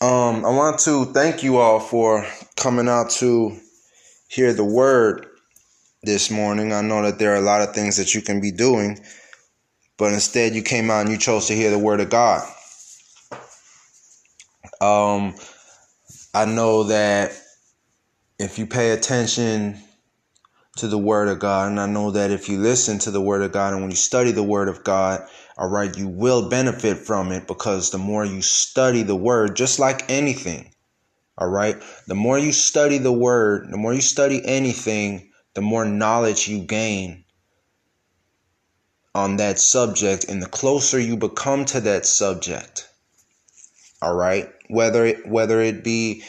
Um, I want to thank you all for coming out to hear the word this morning. I know that there are a lot of things that you can be doing, but instead you came out and you chose to hear the word of God. Um, I know that if you pay attention to the word of God, and I know that if you listen to the word of God and when you study the word of God, all right, you will benefit from it because the more you study the word, just like anything, all right, the more you study the word, the more you study anything, the more knowledge you gain on that subject, and the closer you become to that subject, all right, whether it whether it be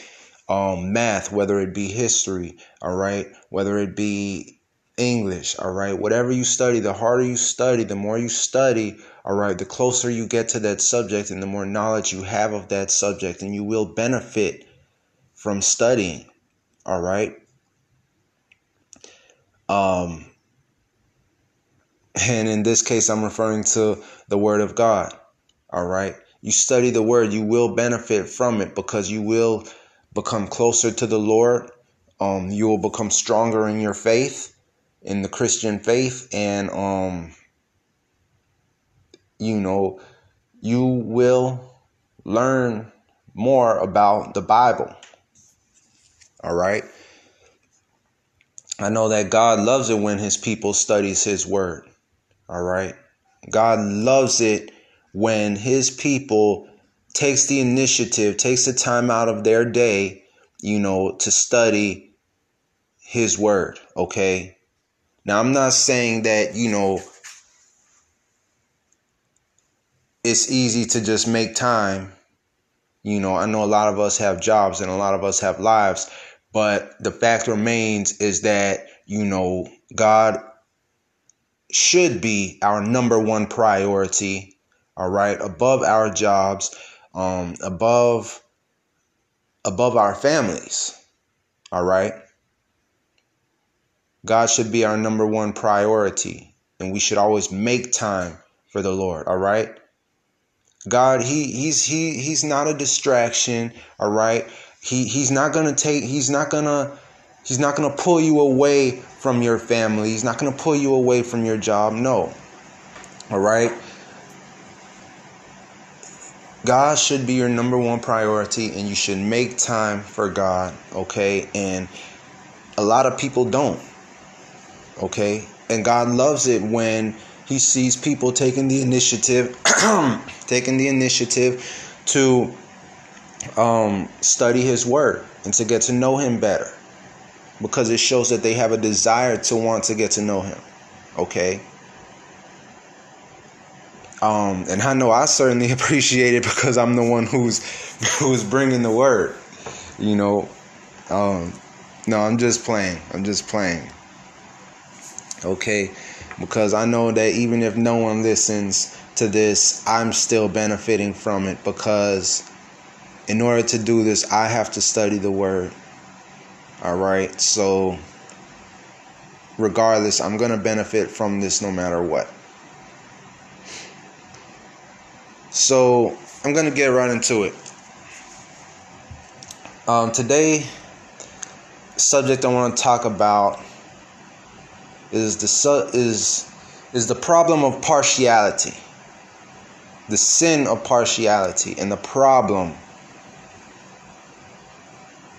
um, math, whether it be history, all right, whether it be English, all right, whatever you study, the harder you study, the more you study, all right, the closer you get to that subject and the more knowledge you have of that subject, and you will benefit from studying, all right. Um, and in this case, I'm referring to the Word of God, all right. You study the Word, you will benefit from it because you will become closer to the Lord. Um, you will become stronger in your faith, in the Christian faith, and um, you know, you will learn more about the Bible. All right. I know that God loves it when his people studies his word. All right. God loves it when his people takes the initiative, takes the time out of their day, you know, to study his word, okay? Now, I'm not saying that, you know, it's easy to just make time. You know, I know a lot of us have jobs and a lot of us have lives, but the fact remains is that, you know, God should be our number one priority, all right, above our jobs, um, above above our families. All right. God should be our number one priority, and we should always make time for the Lord. All right. God, he he's he he's not a distraction. All right. He he's not gonna take. He's not gonna. He's not gonna pull you away from your family. He's not gonna pull you away from your job. No. All right. God should be your number one priority and you should make time for God, okay? And a lot of people don't, okay? And God loves it when He sees people taking the initiative, taking the initiative to um, study His Word and to get to know Him better because it shows that they have a desire to want to get to know Him, okay? Um, and I know I certainly appreciate it because I'm the one who's who's bringing the word. You know, um, no, I'm just playing. I'm just playing. Okay, because I know that even if no one listens to this, I'm still benefiting from it because in order to do this, I have to study the word. All right, so regardless, I'm going to benefit from this no matter what. So I'm gonna get right into it. Um, today, subject I want to talk about is the is is the problem of partiality, the sin of partiality, and the problem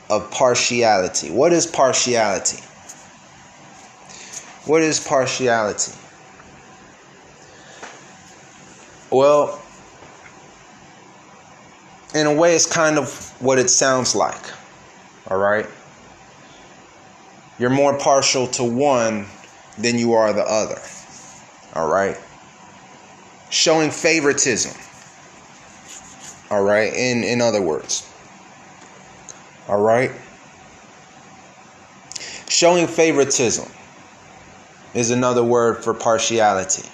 of partiality. What is partiality? What is partiality? Well, in a way, it's kind of what it sounds like. All right? You're more partial to one than you are the other. All right? Showing favoritism. All right? In, in other words. All right? Showing favoritism is another word for partiality.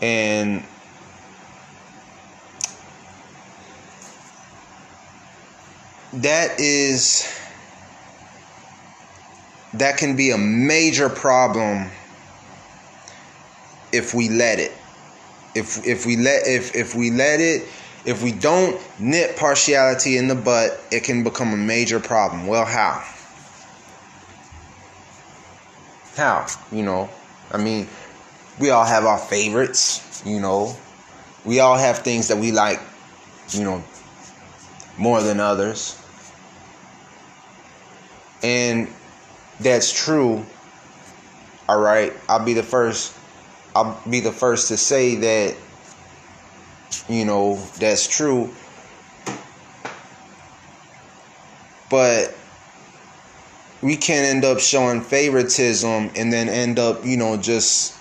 And that is that can be a major problem if we let it if if we let if if we let it if we don't nip partiality in the butt, it can become a major problem. Well, how? How? You know, I mean, we all have our favorites, you know. We all have things that we like, you know, more than others. And that's true. All right, I'll be the first I'll be the first to say that you know that's true. But we can't end up showing favoritism and then end up, you know, just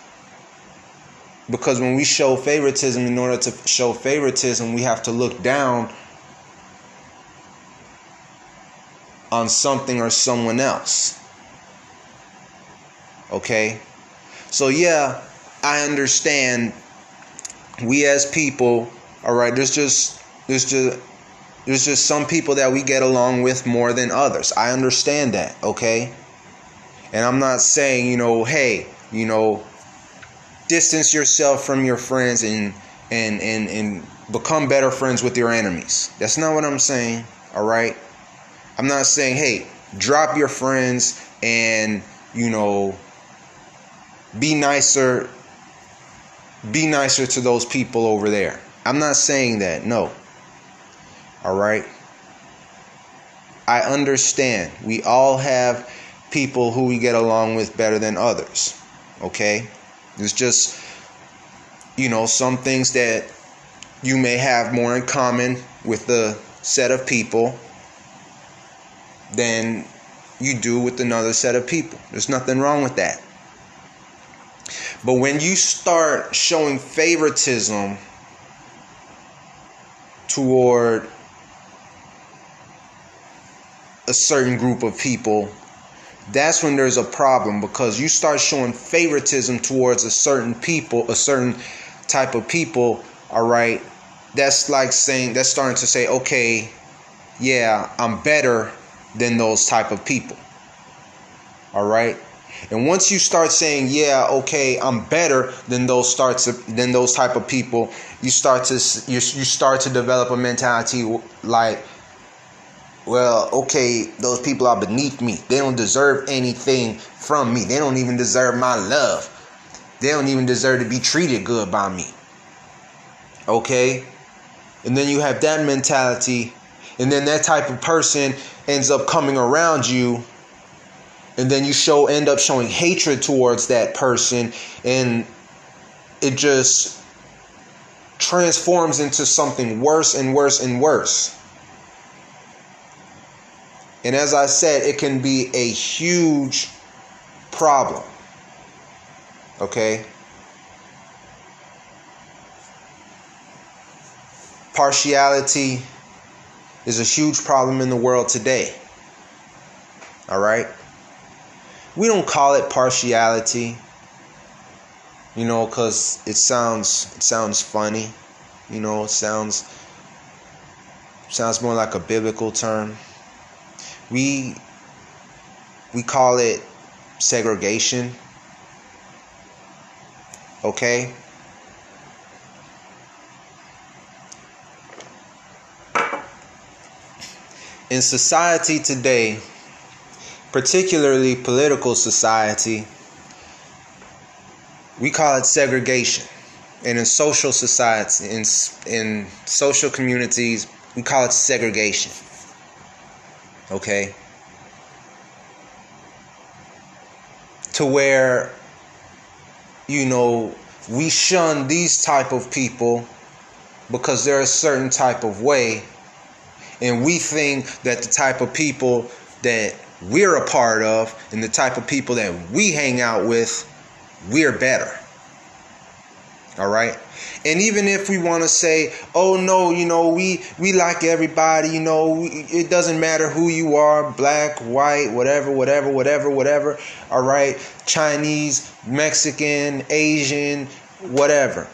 because when we show favoritism, in order to show favoritism, we have to look down on something or someone else. Okay? So, yeah, I understand we as people, all right, there's just, there's just, there's just some people that we get along with more than others. I understand that, okay? And I'm not saying, you know, hey, you know, distance yourself from your friends and and and and become better friends with your enemies. That's not what I'm saying, all right? I'm not saying, hey, drop your friends and, you know, be nicer be nicer to those people over there. I'm not saying that. No. All right? I understand. We all have people who we get along with better than others. Okay? It's just, you know, some things that you may have more in common with the set of people than you do with another set of people. There's nothing wrong with that. But when you start showing favoritism toward a certain group of people that's when there's a problem because you start showing favoritism towards a certain people, a certain type of people, all right? That's like saying that's starting to say, okay, yeah, I'm better than those type of people. All right? And once you start saying, yeah, okay, I'm better than those starts than those type of people, you start to you, you start to develop a mentality like well, okay, those people are beneath me. They don't deserve anything from me. They don't even deserve my love. They don't even deserve to be treated good by me. Okay? And then you have that mentality, and then that type of person ends up coming around you, and then you show end up showing hatred towards that person, and it just transforms into something worse and worse and worse. And as I said, it can be a huge problem. Okay? Partiality is a huge problem in the world today. All right? We don't call it partiality, you know, cuz it sounds it sounds funny, you know, it sounds sounds more like a biblical term. We we call it segregation okay? In society today particularly political society we call it segregation. And in social society in in social communities we call it segregation. Okay? To where you know we shun these type of people because they're a certain type of way. And we think that the type of people that we're a part of and the type of people that we hang out with we're better. All right? And even if we want to say oh no you know we we like everybody you know it doesn't matter who you are black white whatever whatever whatever whatever all right? Chinese mexican asian whatever.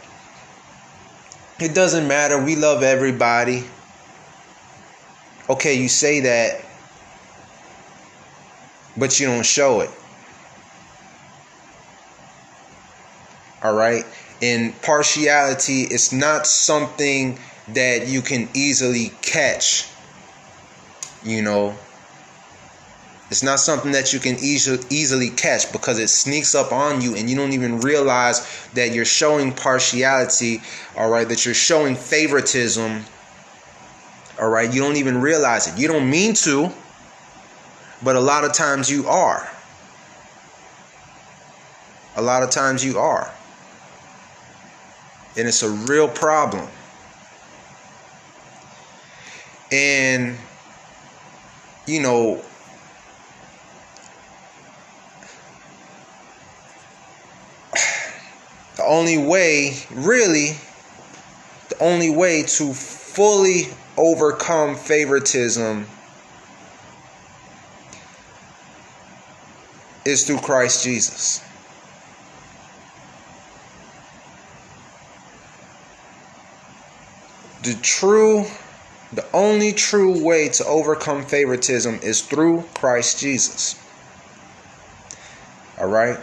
It doesn't matter. We love everybody. Okay you say that but you don't show it all right and partiality is not something that you can easily catch. You know, it's not something that you can easily easily catch because it sneaks up on you and you don't even realize that you're showing partiality, all right, that you're showing favoritism. All right, you don't even realize it. You don't mean to, but a lot of times you are. A lot of times you are. And it's a real problem. And, you know, the only way, really, the only way to fully overcome favoritism is through Christ Jesus. The true, the only true way to overcome favoritism is through Christ Jesus. All right?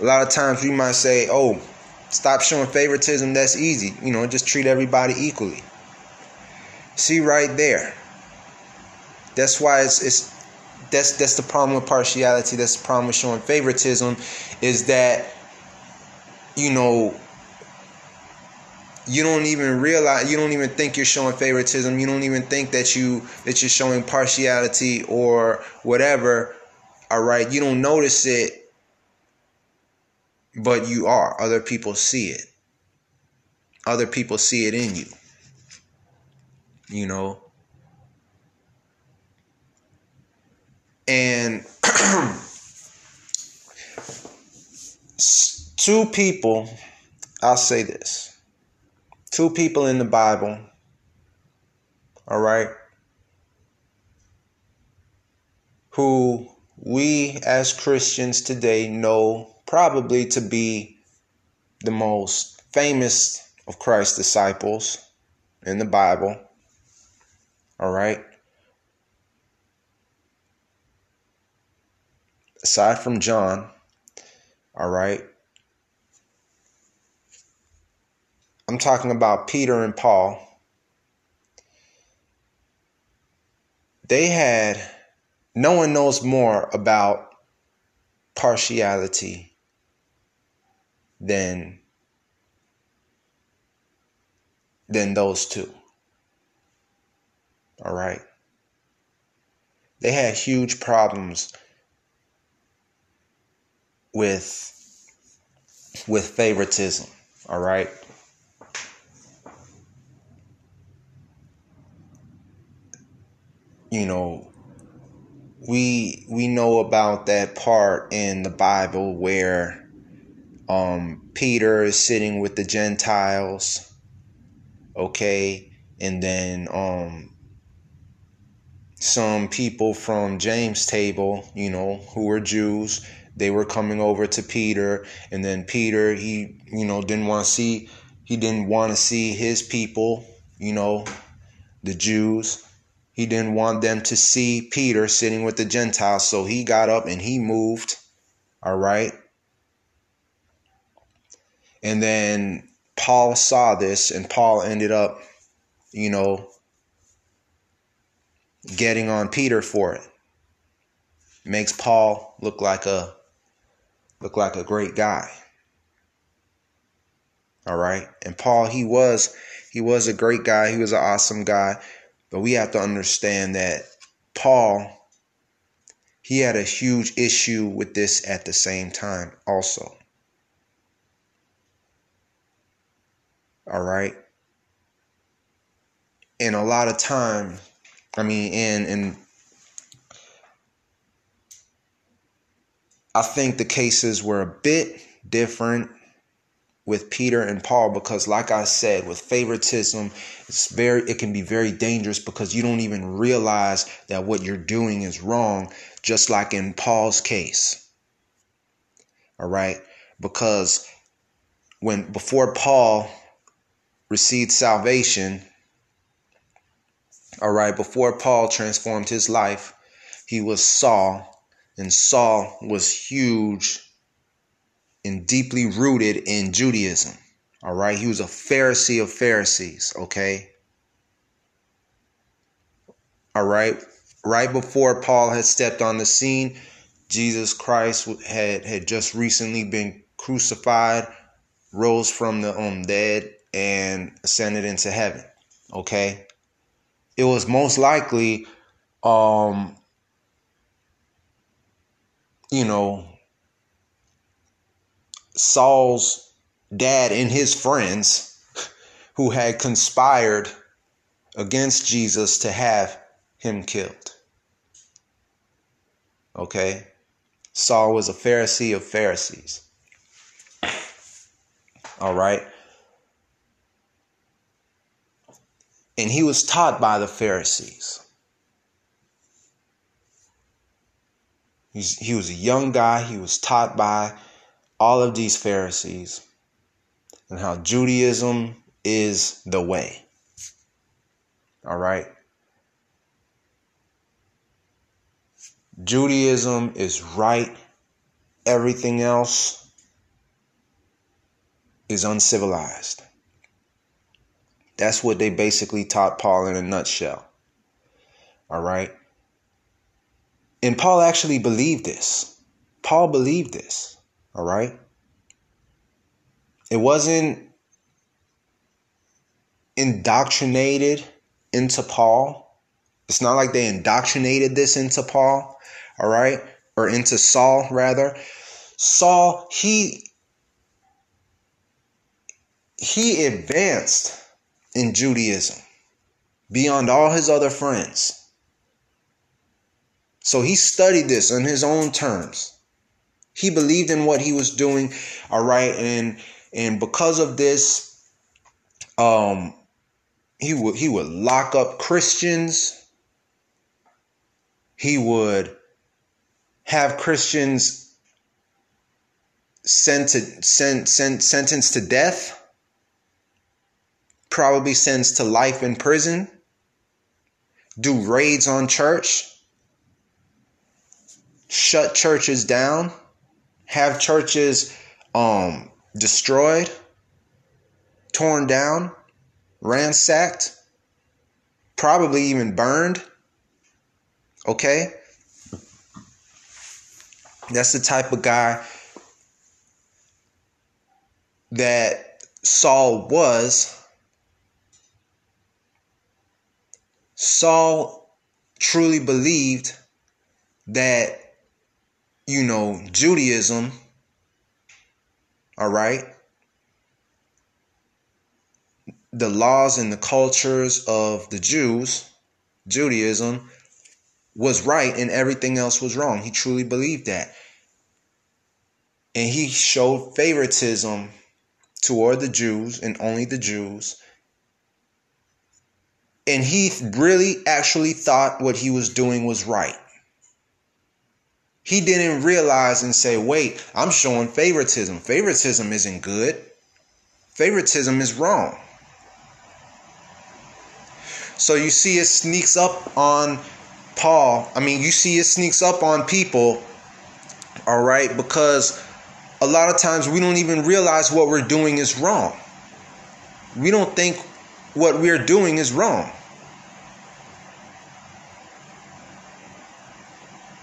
A lot of times we might say, oh, stop showing favoritism, that's easy. You know, just treat everybody equally. See right there. That's why it's it's that's that's the problem with partiality, that's the problem with showing favoritism, is that you know you don't even realize you don't even think you're showing favoritism you don't even think that you that you're showing partiality or whatever all right? You don't notice it but you are. Other people see it. Other people see it in you. You know and two people i'll say this two people in the Bible, all right, who we as Christians today know probably to be the most famous of Christ's disciples in the Bible, all right. Aside from John, all right, I'm talking about Peter and Paul. They had, no one knows more about partiality than than those two. All right. They had huge problems with with favoritism, all right? you know, we we know about that part in the Bible where um, Peter is sitting with the Gentiles, okay, and then um, some people from James' table, you know, who were Jews, they were coming over to Peter, and then Peter, he, you know, didn't want to see, he didn't want to see his people, you know, the Jews he didn't want them to see Peter sitting with the Gentiles, so he got up and he moved. All right. And then Paul saw this, and Paul ended up, you know, getting on Peter for it. Makes Paul look like a look like a great guy. All right. And Paul, he was he was a great guy. He was an awesome guy. But we have to understand that Paul, he had a huge issue with this at the same time, also. All right. And a lot of time, I mean, and and I think the cases were a bit different with Peter and Paul because like I said with favoritism it's very it can be very dangerous because you don't even realize that what you're doing is wrong just like in Paul's case. All right? Because when before Paul received salvation all right before Paul transformed his life he was Saul and Saul was huge and deeply rooted in Judaism. All right. He was a Pharisee of Pharisees. Okay. All right. Right before Paul had stepped on the scene, Jesus Christ had, had just recently been crucified, rose from the um, dead, and ascended into heaven. Okay. It was most likely, um, you know, Saul's dad and his friends who had conspired against Jesus to have him killed. Okay? Saul was a Pharisee of Pharisees. All right? And he was taught by the Pharisees. He's, he was a young guy. He was taught by all of these Pharisees and how Judaism is the way. All right. Judaism is right. Everything else is uncivilized. That's what they basically taught Paul in a nutshell. All right. And Paul actually believed this. Paul believed this. All right. It wasn't indoctrinated into Paul. It's not like they indoctrinated this into Paul, all right, or into Saul rather. Saul, he he advanced in Judaism beyond all his other friends. So he studied this on his own terms. He believed in what he was doing, all right, and and because of this, um, he would he would lock up Christians. He would have Christians sent to sent, sent sentenced to death. Probably sentenced to life in prison. Do raids on church. Shut churches down have churches um, destroyed, torn down, ransacked, probably even burned. Okay? That's the type of guy that Saul was. Saul truly believed that you know, Judaism, all right, the laws and the cultures of the Jews, Judaism, was right and everything else was wrong. He truly believed that. And he showed favoritism toward the Jews and only the Jews. And he really actually thought what he was doing was right. He didn't realize and say, wait, I'm showing favoritism. Favoritism isn't good, favoritism is wrong. So you see, it sneaks up on Paul. I mean, you see, it sneaks up on people, all right, because a lot of times we don't even realize what we're doing is wrong. We don't think what we're doing is wrong.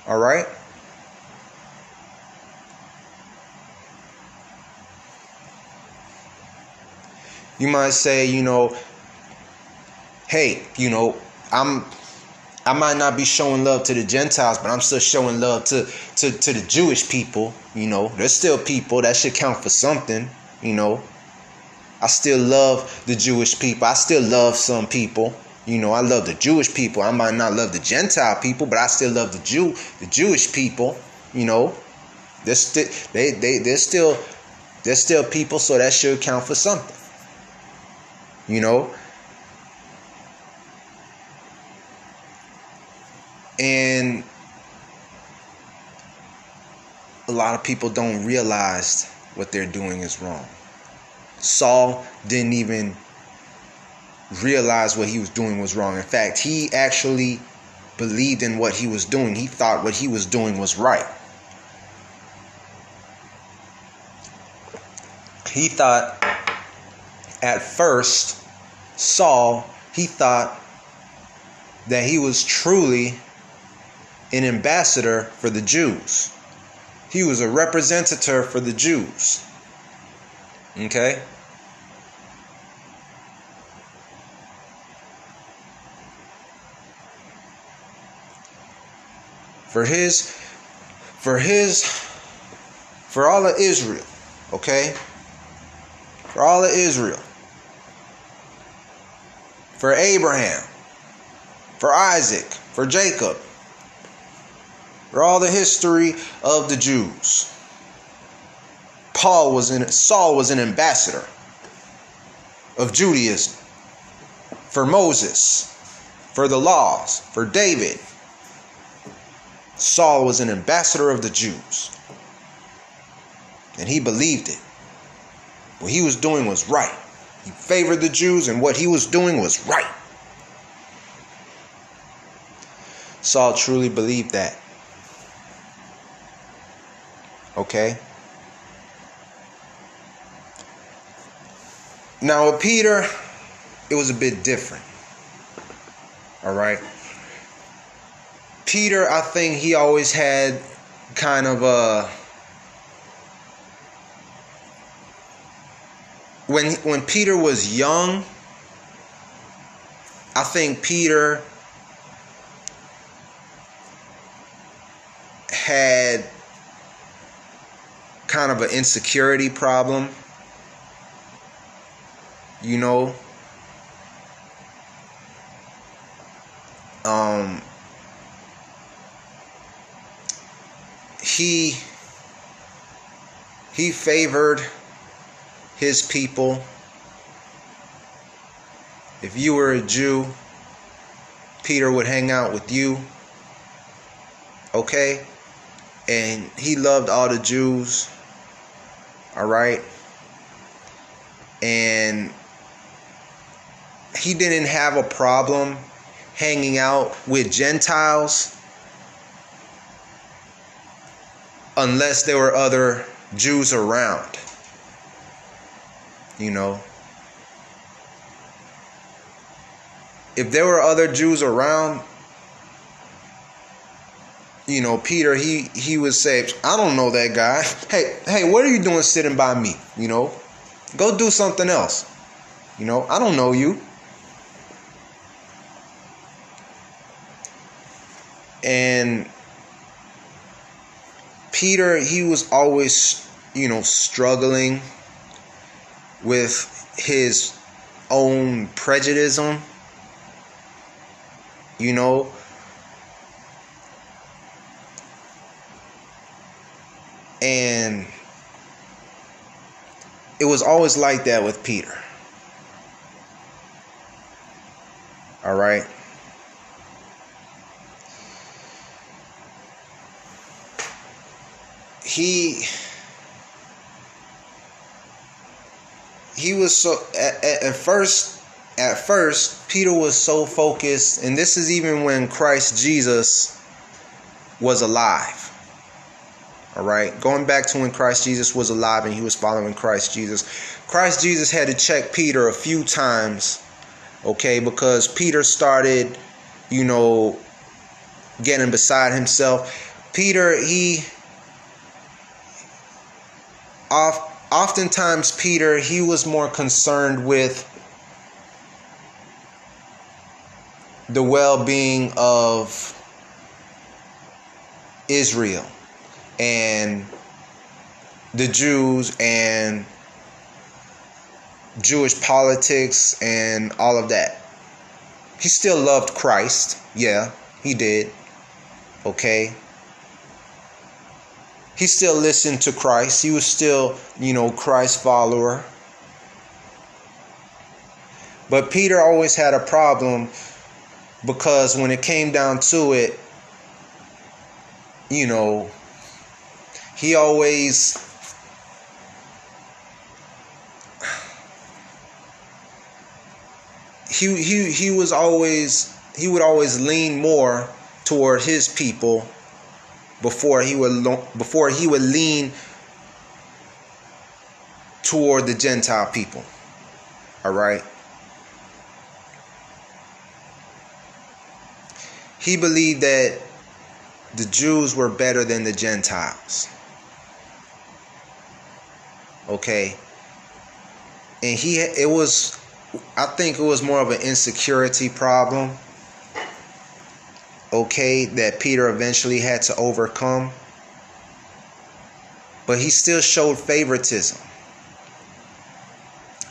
All right? You might say, you know, hey, you know, I'm I might not be showing love to the Gentiles, but I'm still showing love to, to, to the Jewish people. You know, there's still people that should count for something. You know, I still love the Jewish people. I still love some people. You know, I love the Jewish people. I might not love the Gentile people, but I still love the Jew, the Jewish people. You know, they're still they they they're still they're still people, so that should count for something you know? And a lot of people don't realize what they're doing is wrong. Saul didn't even realize what he was doing was wrong. In fact, he actually believed in what he was doing. He thought what he was doing was right. He thought at first, Saul, he thought that he was truly an ambassador for the Jews. He was a representative for the Jews. Okay? For his for his for all of Israel, okay? For all of Israel. For Abraham, for Isaac, for Jacob, for all the history of the Jews. Paul was in Saul was an ambassador of Judaism for Moses, for the laws, for David. Saul was an ambassador of the Jews. And he believed it. What he was doing was right. He favored the Jews, and what he was doing was right. Saul truly believed that. Okay? Now, with Peter, it was a bit different. All right? Peter, I think he always had kind of a. When, when Peter was young, I think Peter had kind of an insecurity problem. You know, um, he he favored his people. If you were a Jew, Peter would hang out with you. Okay? And he loved all the Jews. All right? And he didn't have a problem hanging out with Gentiles unless there were other Jews around. You know, if there were other Jews around, you know, Peter, he he would say, "I don't know that guy. Hey, hey, what are you doing sitting by me? You know, go do something else. You know, I don't know you." And Peter, he was always, you know, struggling with his own prejudice, you know. And it was always like that with Peter. All right. he he was so at, at, first at first peter was so focused and this is even when christ jesus was alive. All right going back to when christ jesus was alive and he was following christ jesus. Christ jesus had to check peter a few times okay because peter started you know getting beside himself. Peter he oftentimes Peter he was more concerned with the well-being of Israel and the Jews and Jewish politics and all of that. He still loved Christ. Yeah, he did. Okay he still listened to Christ. He was still, you know, Christ follower. But Peter always had a problem because when it came down to it, you know, he always he he he was always he would always lean more toward his people before he would before he would lean toward the Gentile people. All right. He believed that the Jews were better than the Gentiles. Okay. And he it was I think it was more of an insecurity problem. Okay, that Peter eventually had to overcome. But he still showed favoritism.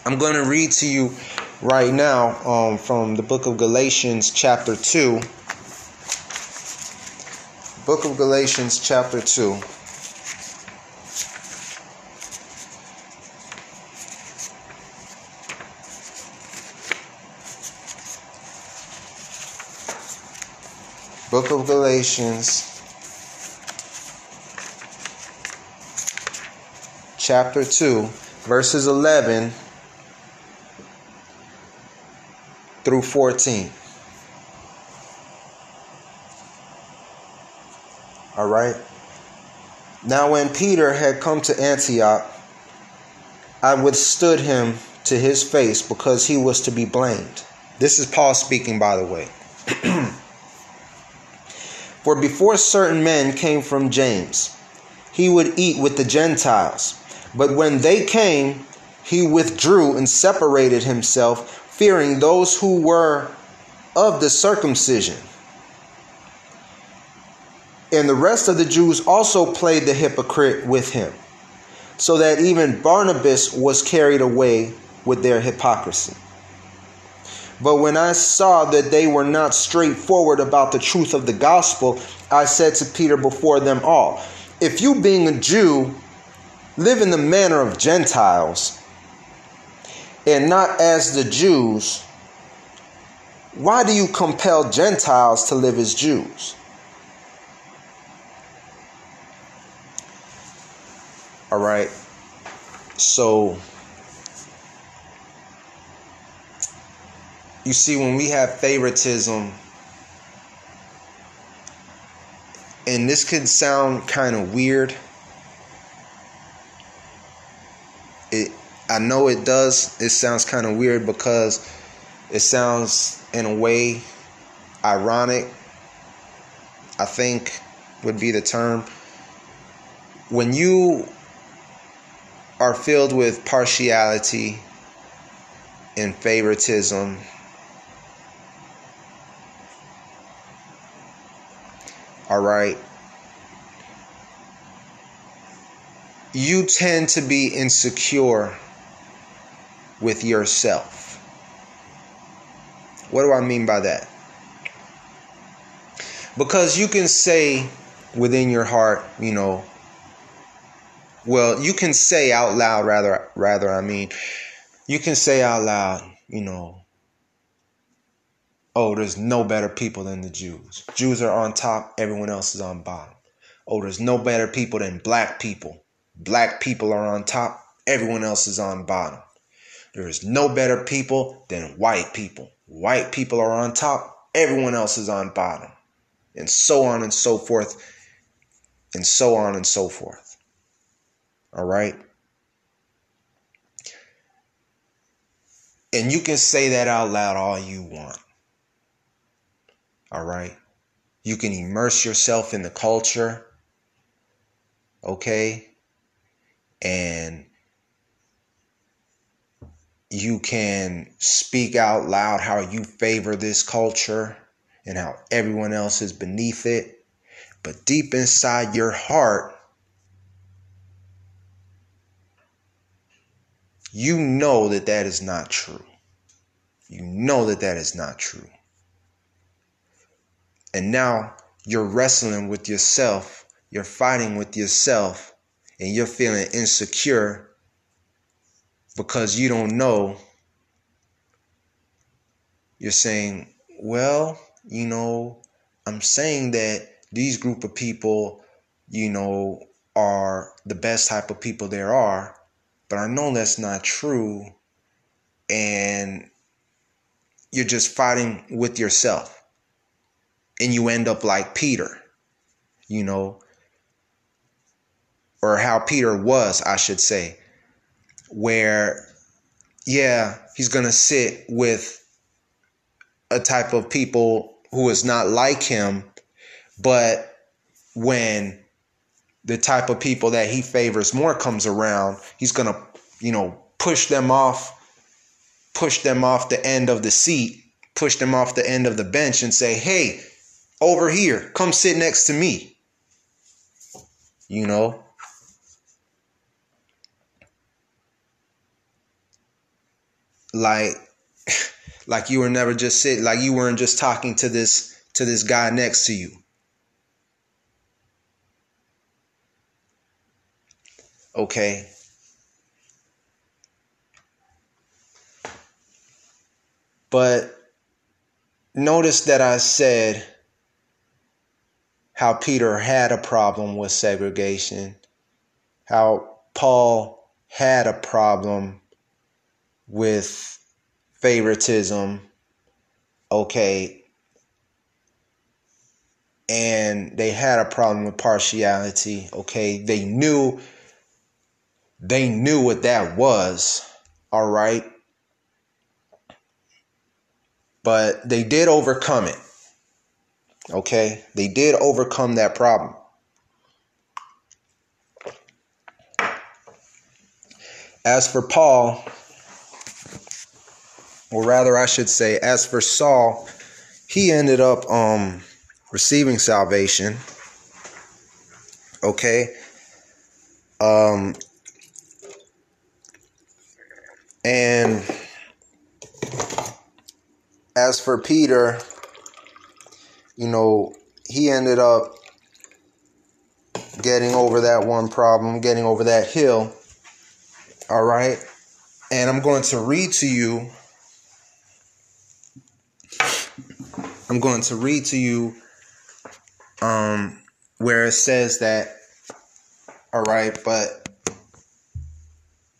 I'm going to read to you right now um, from the book of Galatians, chapter 2. Book of Galatians, chapter 2. Book of Galatians, chapter 2, verses 11 through 14. All right. Now, when Peter had come to Antioch, I withstood him to his face because he was to be blamed. This is Paul speaking, by the way. For before certain men came from James, he would eat with the Gentiles. But when they came, he withdrew and separated himself fearing those who were of the circumcision. And the rest of the Jews also played the hypocrite with him, so that even Barnabas was carried away with their hypocrisy. But when I saw that they were not straightforward about the truth of the gospel, I said to Peter before them all, If you, being a Jew, live in the manner of Gentiles, and not as the Jews, why do you compel Gentiles to live as Jews? All right. So, you see, when we have favoritism, and this could sound kind of weird, it I know it does. It sounds kind of weird because it sounds, in a way, ironic. I think would be the term. When you are filled with partiality and favoritism, all right, you tend to be insecure with yourself. What do I mean by that? Because you can say within your heart, you know, well, you can say out loud rather rather I mean, you can say out loud, you know, oh, there's no better people than the Jews. Jews are on top, everyone else is on bottom. Oh, there's no better people than black people. Black people are on top, everyone else is on bottom. There is no better people than white people. White people are on top, everyone else is on bottom. And so on and so forth. And so on and so forth. All right? And you can say that out loud all you want. All right? You can immerse yourself in the culture. Okay? And you can speak out loud how you favor this culture and how everyone else is beneath it. But deep inside your heart, you know that that is not true. You know that that is not true. And now you're wrestling with yourself, you're fighting with yourself, and you're feeling insecure because you don't know, you're saying, well, you know, I'm saying that these group of people, you know, are the best type of people there are, but I know that's not true. And you're just fighting with yourself. And you end up like Peter, you know, or how Peter was, I should say where yeah, he's going to sit with a type of people who is not like him, but when the type of people that he favors more comes around, he's going to, you know, push them off push them off the end of the seat, push them off the end of the bench and say, "Hey, over here, come sit next to me." You know? Like like you were never just sitting like you weren't just talking to this to this guy next to you. Okay. But notice that I said how Peter had a problem with segregation, how Paul had a problem with favoritism, okay, and they had a problem with partiality, okay. They knew they knew what that was, all right? But they did overcome it. Okay? They did overcome that problem. As for Paul, or rather I should say, as for Saul, he ended up um receiving salvation. Okay? Um and as for Peter, you know, he ended up getting over that one problem, getting over that hill. All right. And I'm going to read to you. I'm going to read to you um, where it says that, all right, but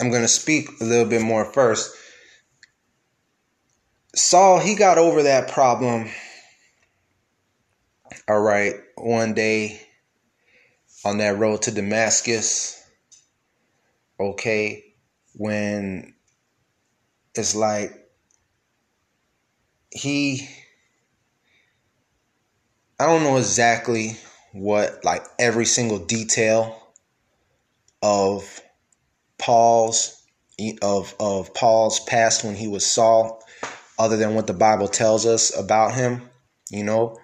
I'm going to speak a little bit more first. Saul, he got over that problem. All right, one day on that road to Damascus, okay, when it's like he, I don't know exactly what, like every single detail of Paul's of of Paul's past when he was Saul, other than what the Bible tells us about him. You know,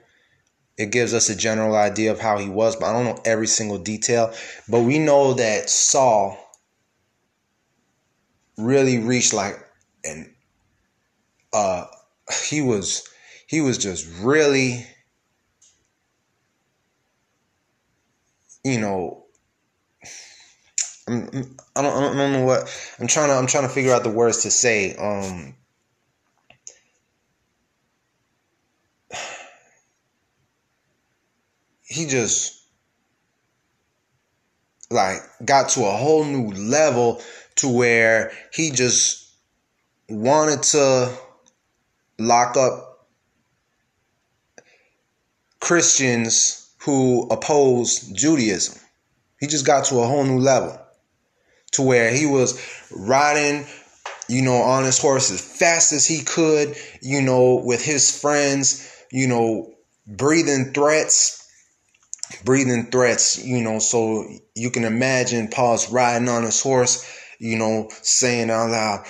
it gives us a general idea of how he was, but I don't know every single detail. But we know that Saul really reached like and uh he was he was just really you know I'm, I don't, I don't know what I'm trying to I'm trying to figure out the words to say. Um, he just like got to a whole new level to where he just wanted to lock up Christians who oppose Judaism. He just got to a whole new level to where he was riding, you know, on his horse as fast as he could, you know, with his friends, you know, breathing threats, breathing threats, you know, so you can imagine Paul's riding on his horse, you know, saying out loud,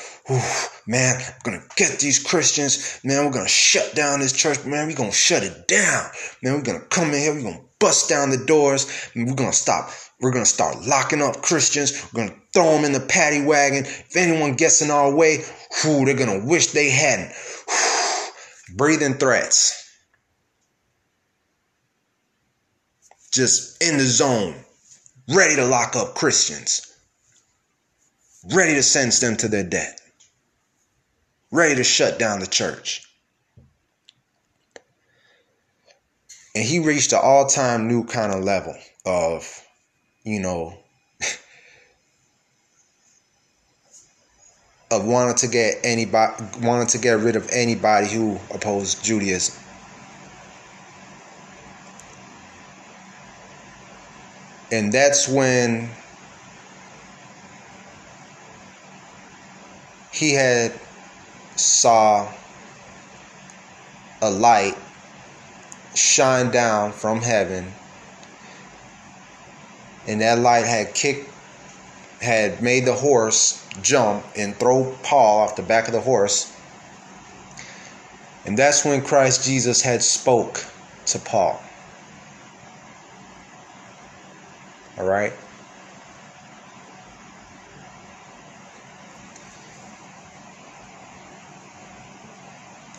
man, we're gonna get these Christians, man, we're gonna shut down this church, man, we're gonna shut it down, man, we're gonna come in here, we're gonna bust down the doors, and we're gonna stop we're to start locking up Christians. We're to throw them in the paddy wagon. If anyone gets in our way, whew, they're to wish they hadn't. Breathing threats. Just in the zone, ready to lock up Christians, ready to sentence them to their death, ready to shut down the church. And he reached an all time new kind of level of you know, of wanting to get anybody wanting to get rid of anybody who opposed Judaism. And that's when he had saw a light shine down from heaven. And that light had kicked had made the horse jump and throw Paul off the back of the horse. And that's when Christ Jesus had spoke to Paul all right?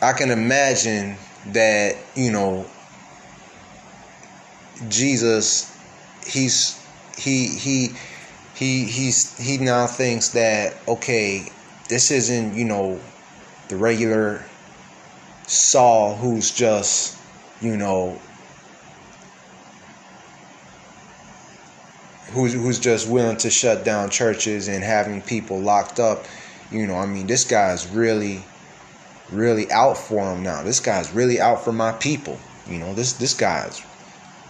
I can imagine that, you know, Jesus he's he he he he's he now thinks that okay, this isn't, you know, the regular Saul who's just, you know, who's who's just willing to shut down churches and having people locked up. You know, I mean, this guy's really really out for him now. This guy's really out for my people. You know, this this guy's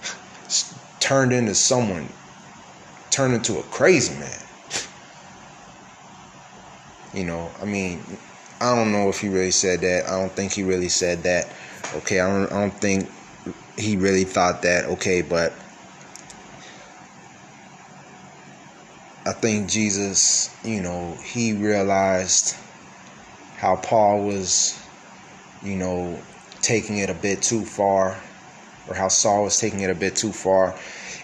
turned into someone, turned into a crazy man. You know, I mean, I don't know if he really said that. I don't think he really said that. Okay, I don't I don't think he really thought that. Okay, but I think Jesus, you know, he realized how Paul was, you know, taking it a bit too far, or how Saul was taking it a bit too far.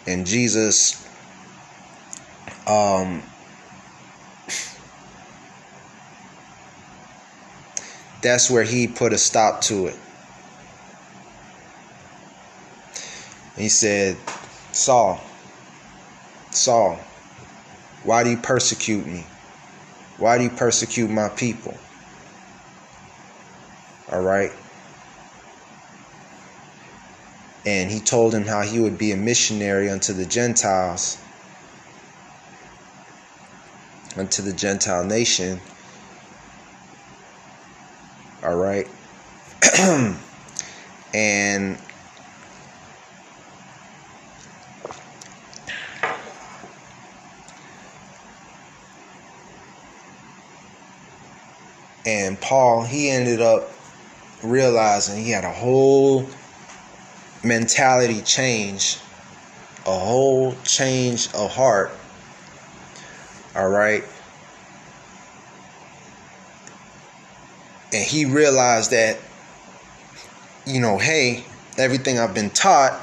And Jesus, um, that's where he put a stop to it. He said, Saul, Saul, why do you persecute me? Why do you persecute my people? All right. And he told him how he would be a missionary unto the Gentiles, unto the Gentile nation. All right. and and Paul, he ended up realizing he had a whole mentality change, a whole change of heart. All right. And he realized that, you know, hey, everything I've been taught,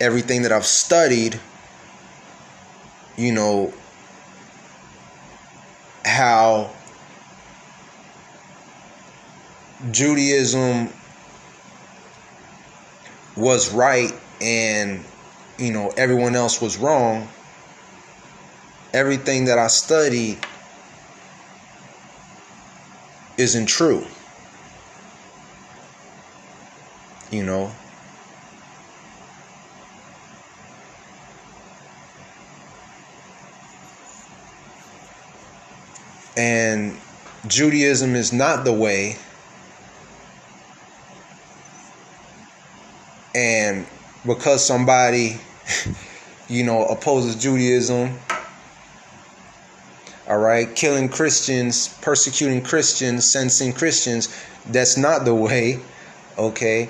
everything that I've studied, you know, how Judaism was right and you know everyone else was wrong everything that i studied isn't true. You know? And judaism is not the way and because somebody you know opposes judaism all right killing christians persecuting christians sentencing christians that's not the way okay?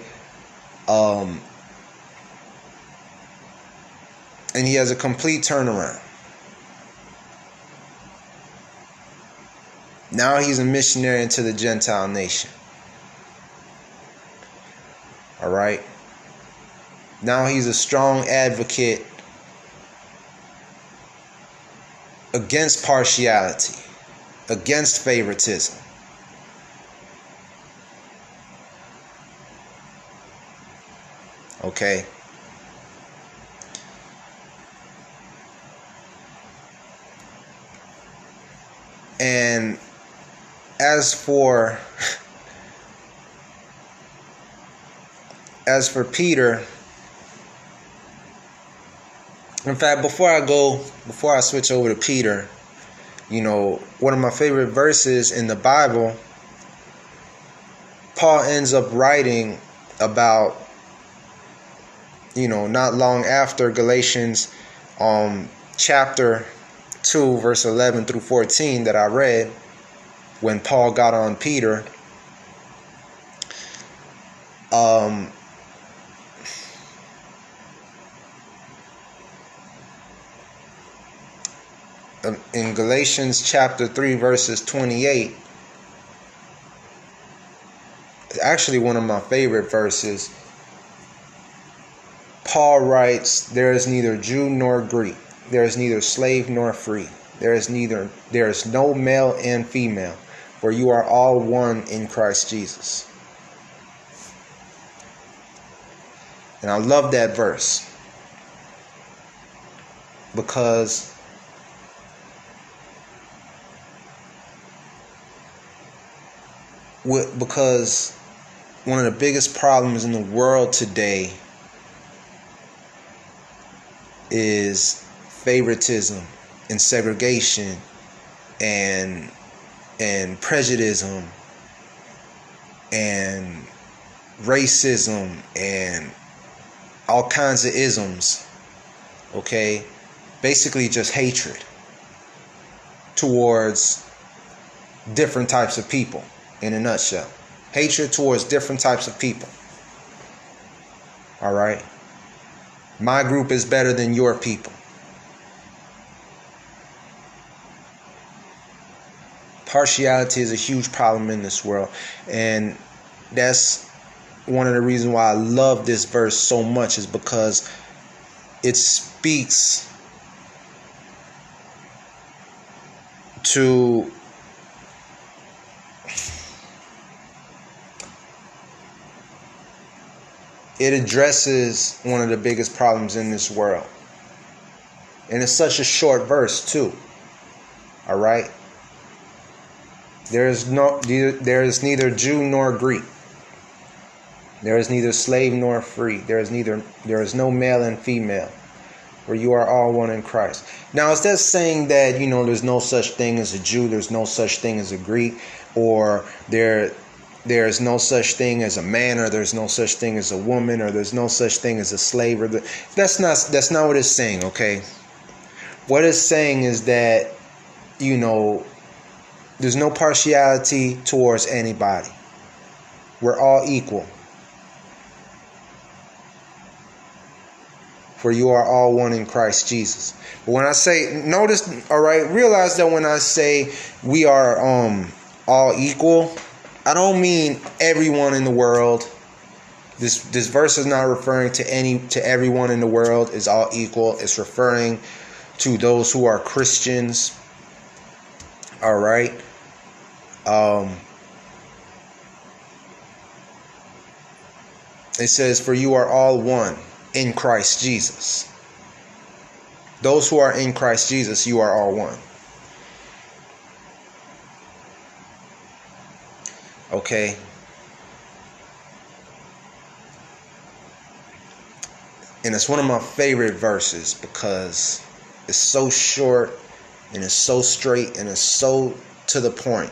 Um and he has a complete turnaround. Now he's a missionary into the gentile nation. All right now he's a strong advocate against partiality, against favoritism. Okay? And as for as for Peter, in fact, before I go, before I switch over to Peter, you know, one of my favorite verses in the Bible, Paul ends up writing about, you know, not long after Galatians um, chapter 2, verse 11 through 14 that I read. when Paul got on Peter. Um, in Galatians chapter 3, verses 28, actually one of my favorite verses. Paul writes, There is neither Jew nor Greek, there is neither slave nor free, there is neither there is no male and female, for you are all one in Christ Jesus. And I love that verse because because one of the biggest problems in the world today is favoritism and segregation and and prejudice and racism and all kinds of isms okay? Basically just hatred towards different types of people in a nutshell. Hatred towards different types of people. All right? My group is better than your people. Partiality is a huge problem in this world. And that's one of the reasons why I love this verse so much is because it speaks to it addresses one of the biggest problems in this world. And it's such a short verse, too. All right? There is no there is neither Jew nor Greek. There is neither slave nor free. There is neither there is no male and female. For you are all one in Christ. Now, is that saying that, you know, there's no such thing as a Jew, there's no such thing as a Greek, or there there's no such thing as a man or there's no such thing as a woman or there's no such thing as a slave or the, that's not that's not what it's saying okay? What it's saying is that you know there's no partiality towards anybody. We're all equal. For you are all one in Christ Jesus. But when I say notice all right, realize that when I say we are um all equal, I don't mean everyone in the world. This this verse is not referring to any to everyone in the world is all equal. It's referring to those who are Christians. All right. Um, it says, For you are all one in Christ Jesus. Those who are in Christ Jesus, you are all one. Okay? And it's one of my favorite verses because it's so short and it's so straight and it's so to the point.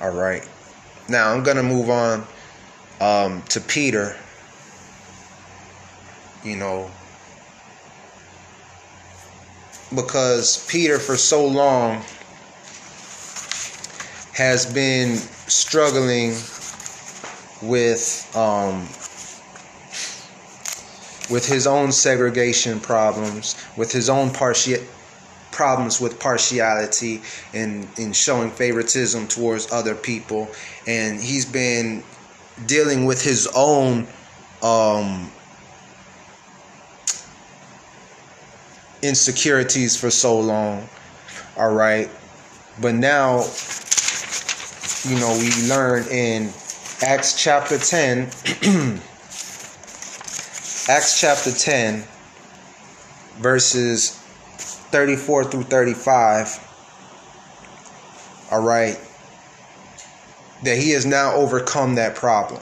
All right. Now I'm going to move on um, to Peter. You know, because Peter, for so long, has been struggling with um, with his own segregation problems, with his own partia- problems with partiality and in showing favoritism towards other people, and he's been dealing with his own um, insecurities for so long. All right, but now you know, we learn in Acts chapter 10, Acts chapter 10, verses 34 through 35. All right. That he has now overcome that problem.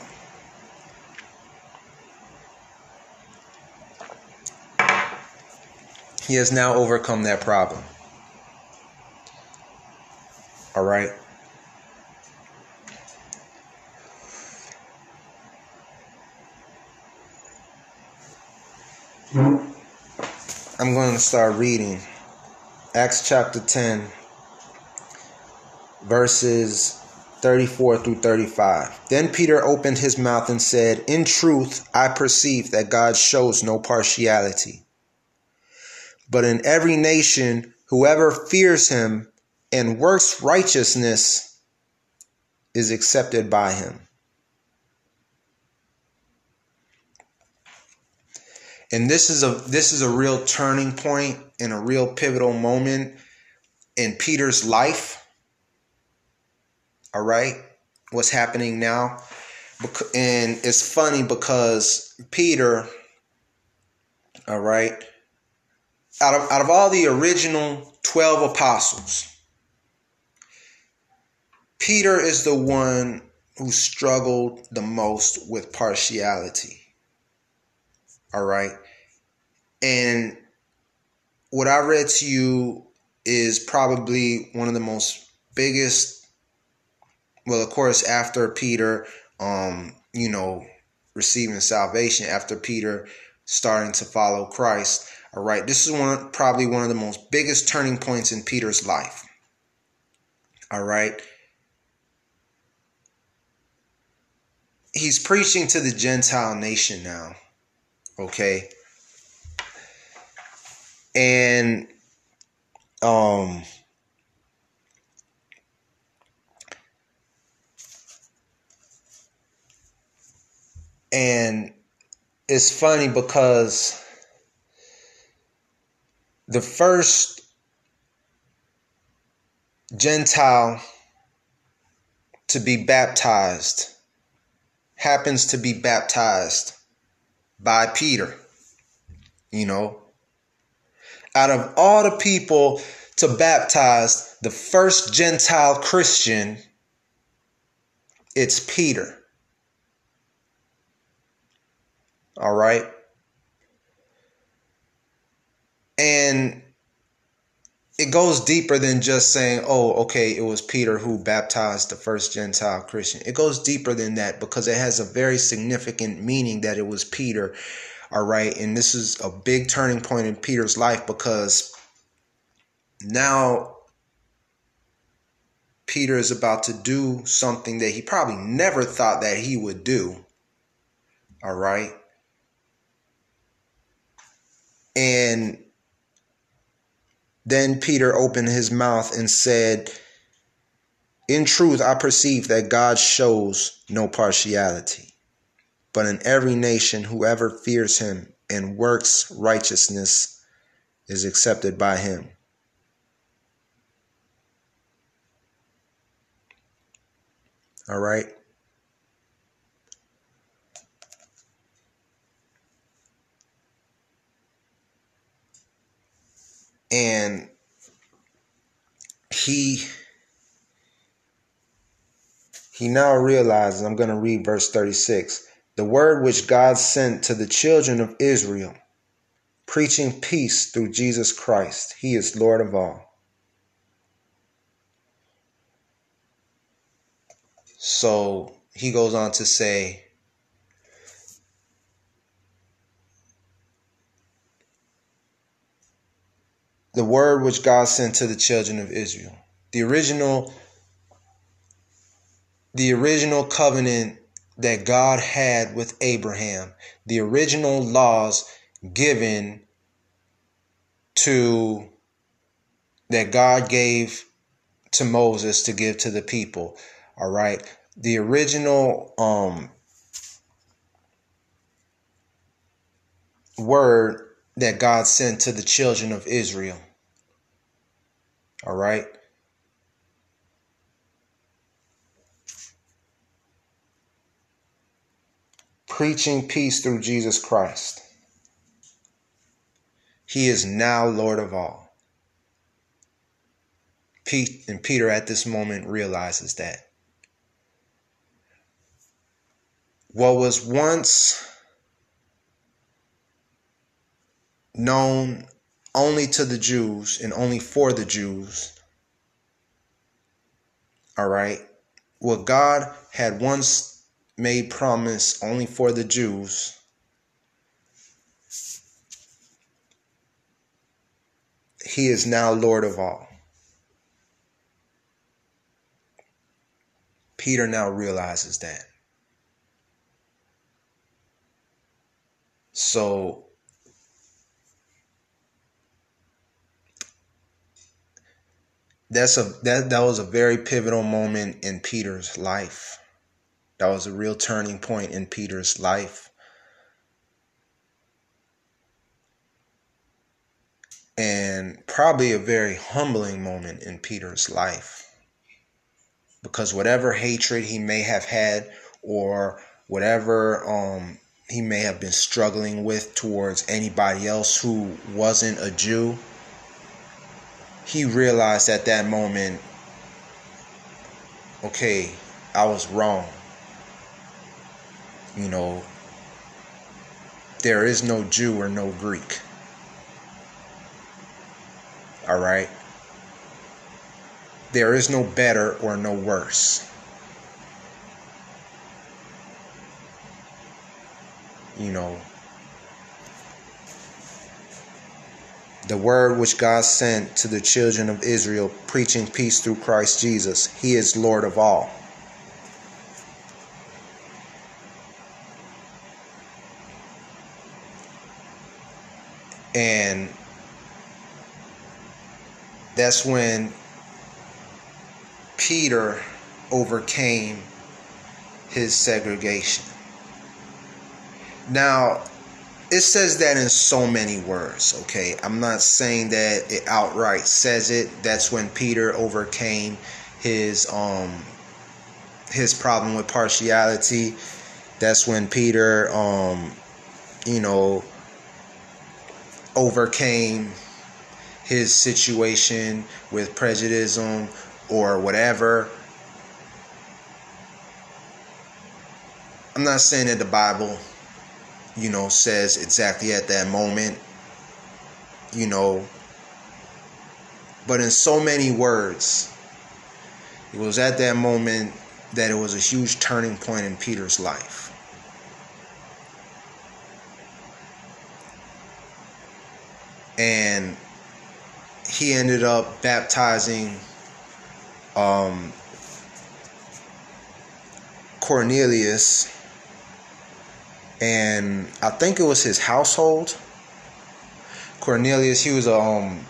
He has now overcome that problem. All right. I'm going to start reading Acts chapter 10, verses 34 through 35. Then Peter opened his mouth and said, In truth, I perceive that God shows no partiality. But in every nation, whoever fears him and works righteousness is accepted by him. And this is a this is a real turning point and a real pivotal moment in Peter's life. All right, what's happening now? And it's funny because Peter, all right, out of out of all the original 12 apostles, Peter is the one who struggled the most with partiality. All right. And what I read to you is probably one of the most biggest well of course after Peter um you know receiving salvation after Peter starting to follow Christ. All right? This is one probably one of the most biggest turning points in Peter's life. All right? He's preaching to the gentile nation now okay? And um and it's funny because the first Gentile to be baptized happens to be baptized by Peter. You know, out of all the people to baptize the first Gentile Christian, it's Peter. All right. And it goes deeper than just saying, oh, okay, it was Peter who baptized the first Gentile Christian. It goes deeper than that because it has a very significant meaning that it was Peter all right. And this is a big turning point in Peter's life because now Peter is about to do something that he probably never thought that he would do. All right. And then Peter opened his mouth and said, In truth, I perceive that God shows no partiality. But in every nation, whoever fears him and works righteousness is accepted by him. All right. And he he now realizes I'm going to read verse 36 the word which God sent to the children of Israel, preaching peace through Jesus Christ. He is Lord of all. So he goes on to say, the word which God sent to the children of Israel. The original the original covenant that God had with Abraham, the original laws given to that God gave to Moses to give to the people. All right. The original um word that God sent to the children of Israel. All right. preaching peace through Jesus Christ. He is now Lord of all. Pete and Peter at this moment realizes that. What was once known only to the Jews and only for the Jews, all right, what God had once made promise only for the Jews. He is now Lord of all. Peter now realizes that. So that's a that that was a very pivotal moment in Peter's life. That was a real turning point in Peter's life. And probably a very humbling moment in Peter's life. Because whatever hatred he may have had or whatever um, he may have been struggling with towards anybody else who wasn't a Jew, he realized at that moment, okay, I was wrong. You know, there is no Jew or no Greek. All right? There is no better or no worse. You know, the word which God sent to the children of Israel, preaching peace through Christ Jesus. He is Lord of all. And that's when Peter overcame his segregation. Now, it says that in so many words, okay? I'm not saying that it outright says it. That's when Peter overcame his um his problem with partiality. That's when Peter um you know overcame his situation with prejudice or whatever. I'm not saying that the Bible, you know, says exactly at that moment, you know, but in so many words, it was at that moment that it was a huge turning point in Peter's life. and he ended up baptizing um, Cornelius, and I think it was his household. Cornelius, he was a um,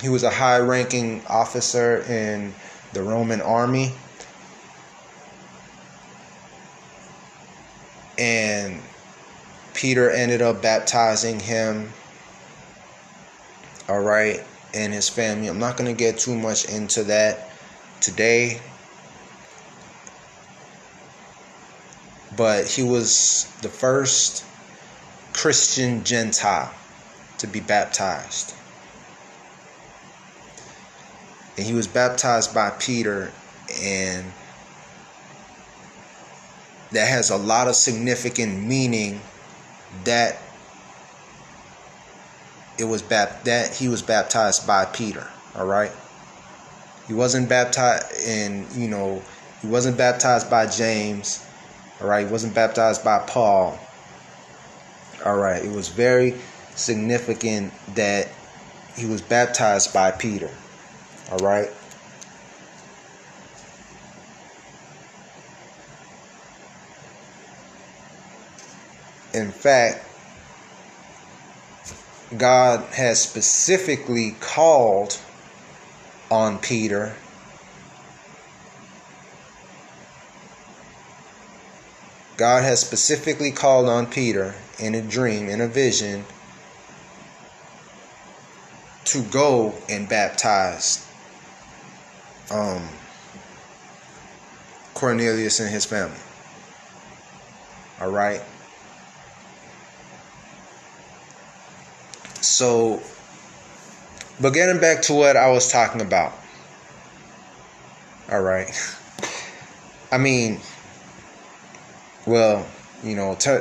he was a high-ranking officer in the Roman army, and Peter ended up baptizing him. All right, and his family. I'm not going to get too much into that today. But he was the first Christian Gentile to be baptized. And he was baptized by Peter, and that has a lot of significant meaning that it was bap- that he was baptized by Peter. All right, he wasn't baptized in you know he wasn't baptized by James. All right, he wasn't baptized by Paul. All right, it was very significant that he was baptized by Peter. All right. In fact, God has specifically called on Peter God has specifically called on Peter in a dream, in a vision, to go and baptize um, Cornelius and his family. All right. So, but getting back to what I was talking about. All right. I mean, well, you know, t-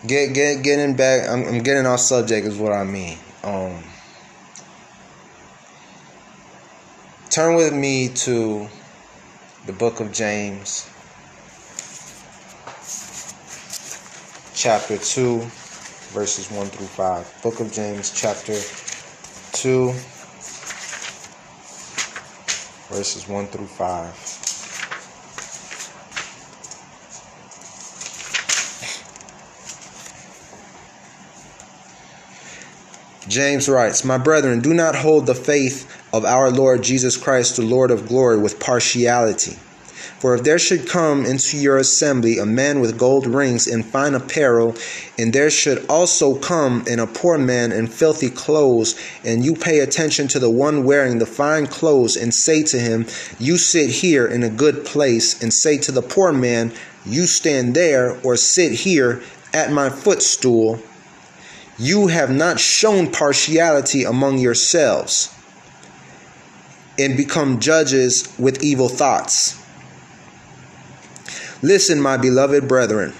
get get getting back. I'm, I'm getting off subject is what I mean. Um, turn with me to the book of James, chapter two verses 1 through 5. Book of James, chapter 2, verses 1 through 5. James writes, My brethren, do not hold the faith of our Lord Jesus Christ, the Lord of glory, with partiality. For if there should come into your assembly a man with gold rings and fine apparel, and there should also come in a poor man in filthy clothes, and you pay attention to the one wearing the fine clothes, and say to him, You sit here in a good place, and say to the poor man, You stand there, or sit here at my footstool, you have not shown partiality among yourselves and become judges with evil thoughts. Listen, my beloved brethren,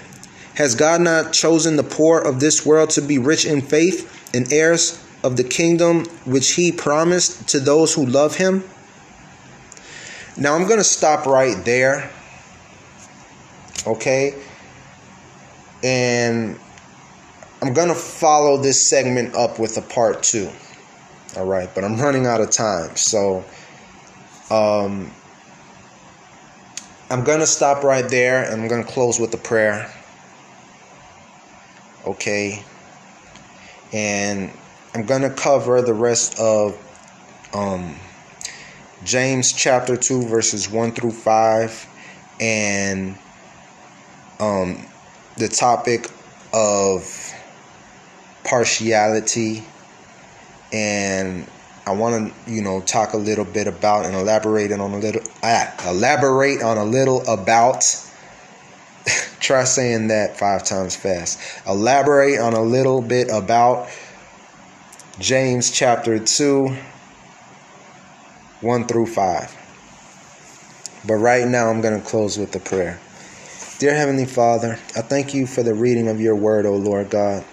has God not chosen the poor of this world to be rich in faith and heirs of the kingdom which he promised to those who love him? Now I'm going to stop right there. Okay? And I'm going to follow this segment up with a part two. All right, but I'm running out of time. So um, I'm going to stop right there and I'm going to close with a prayer. Okay. And I'm going to cover the rest of um, James chapter 2, verses 1 through 5, and um, the topic of partiality and I want to, you know, talk a little bit about and elaborate on a little, ah, elaborate on a little about. try saying that five times fast. Elaborate on a little bit about James chapter 2, 1 through 5. But right now, I'm going to close with a prayer. Dear Heavenly Father, I thank you for the reading of your word, O Lord God.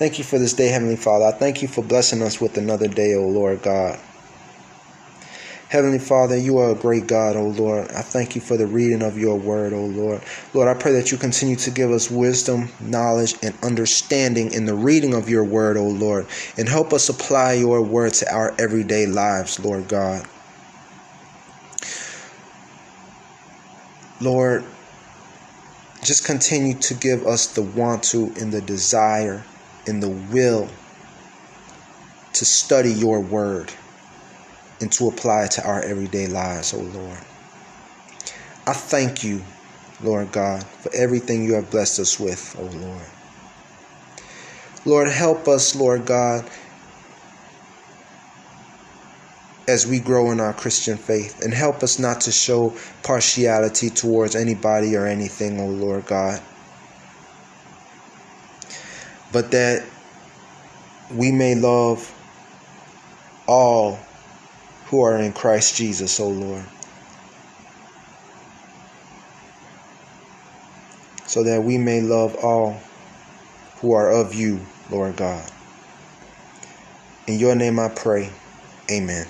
Thank you for this day, Heavenly Father. I thank you for blessing us with another day, O Lord God. Heavenly Father, you are a great God, O Lord. I thank you for the reading of your word, O Lord. Lord, I pray that you continue to give us wisdom, knowledge, and understanding in the reading of your word, O Lord, and help us apply your word to our everyday lives, Lord God. Lord, just continue to give us the want to and the desire and the will to study your word and to apply it to our everyday lives, oh Lord. I thank you, Lord God, for everything you have blessed us with, oh Lord. Lord, help us, Lord God, as we grow in our Christian faith, and help us not to show partiality towards anybody or anything, oh Lord God but that we may love all who are in Christ Jesus, O Lord. So that we may love all who are of you, Lord God. In your name I pray. Amen.